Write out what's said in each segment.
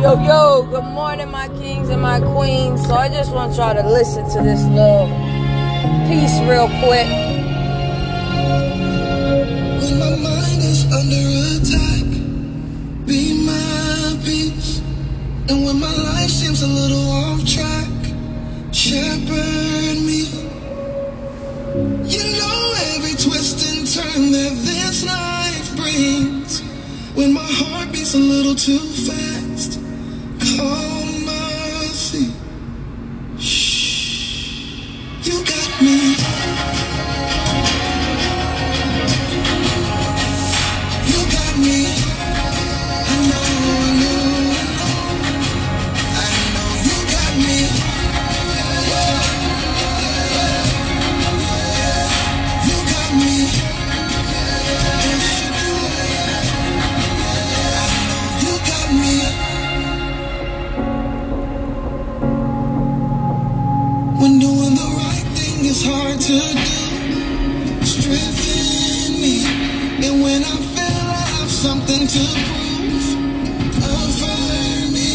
yo, yo. Good morning, my kings and my queens. So I just want y'all to listen to this little piece real quick. When my mind is under attack, be my peace. And when my life seems a little off track, shepherd me. You know every twist and turn that this life brings. When my heart beats a little too fast, call hard to do, strengthen me. And when I feel I have something to prove, affirm me.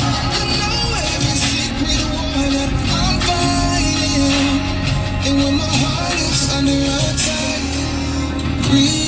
I know every secret war that I'm fighting. And when my heart is under attack, remind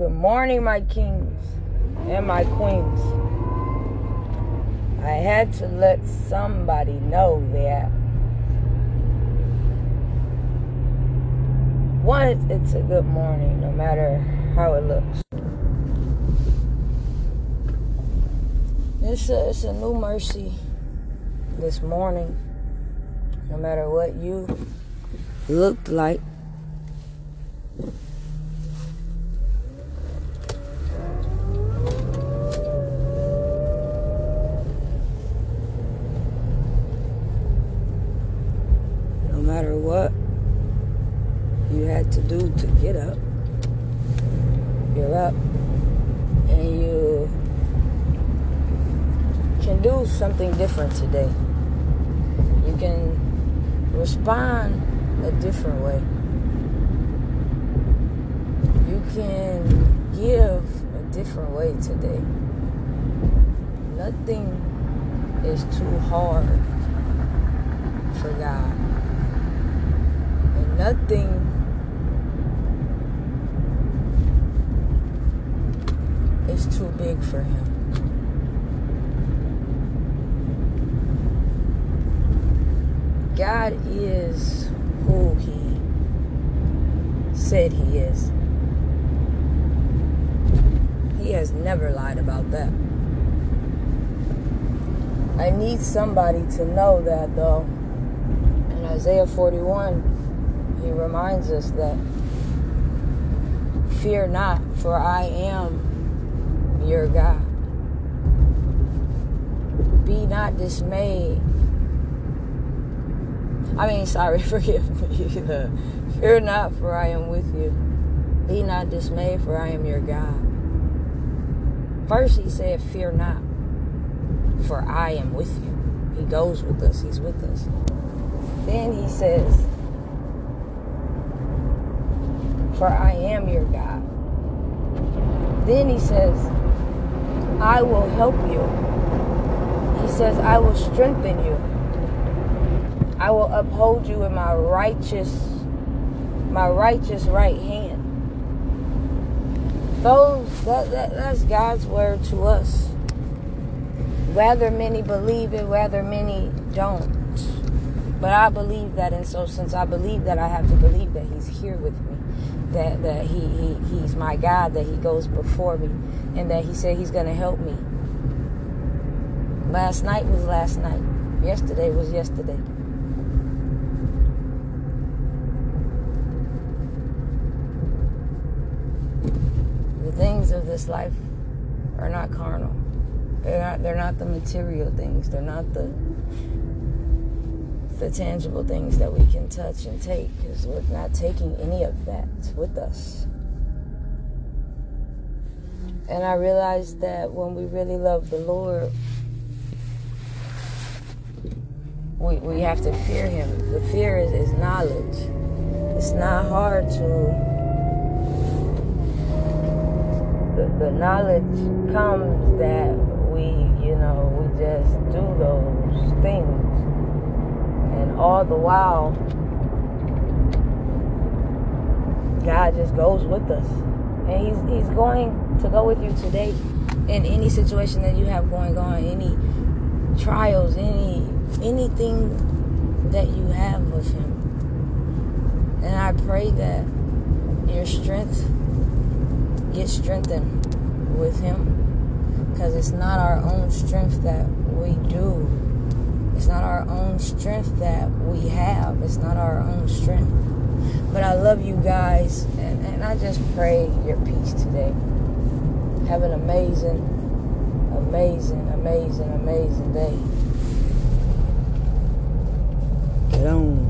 good morning, my kings and my queens. I had to let somebody know that one, it's a good morning, no matter how it looks. It's a, it's a new mercy this morning, no matter what you looked like. No matter what you had to do to get up, you're up and you can do something different today. You can respond a different way. You can give a different way today. Nothing is too hard for God. Nothing is too big for Him. God is who He said He is. He has never lied about that. I need somebody to know that, though. In Isaiah 41, He reminds us that fear not, for I am your God. Be not dismayed. I mean, sorry, forgive me. Fear not, for I am with you. Be not dismayed, for I am your God. First, he said, Fear not, for I am with you. He goes with us, he's with us. Then he says, For I am your God. then he says, I will help you. He says, I will strengthen you. I will uphold you in my righteous, my righteous right hand. Those that, that that's God's word to us. Whether many believe it, whether many don't. But I believe that, and so since I believe that, I have to believe that He's here with me, that that He, he He's my God, that He goes before me, and that He said He's going to help me. Last night was last night. Yesterday was yesterday. The things of this life are not carnal. They're not. They're not the material things. They're not the the tangible things that we can touch and take because we're not taking any of that with us. And I realized that when we really love the Lord, we, we have to fear Him. The fear is, is knowledge. It's not hard to. The, the knowledge comes that we, you know, we just do those things and all the while, God just goes with us. And He's He's going to go with you today in any situation that you have going on, any trials, any anything that you have with Him. And I pray that your strength gets strengthened with Him. Because it's not our own strength that we do it's not our own strength that we have, it's not our own strength. But I love you guys, and, and I just pray your peace today. Have an amazing, amazing, amazing, amazing day. Get on.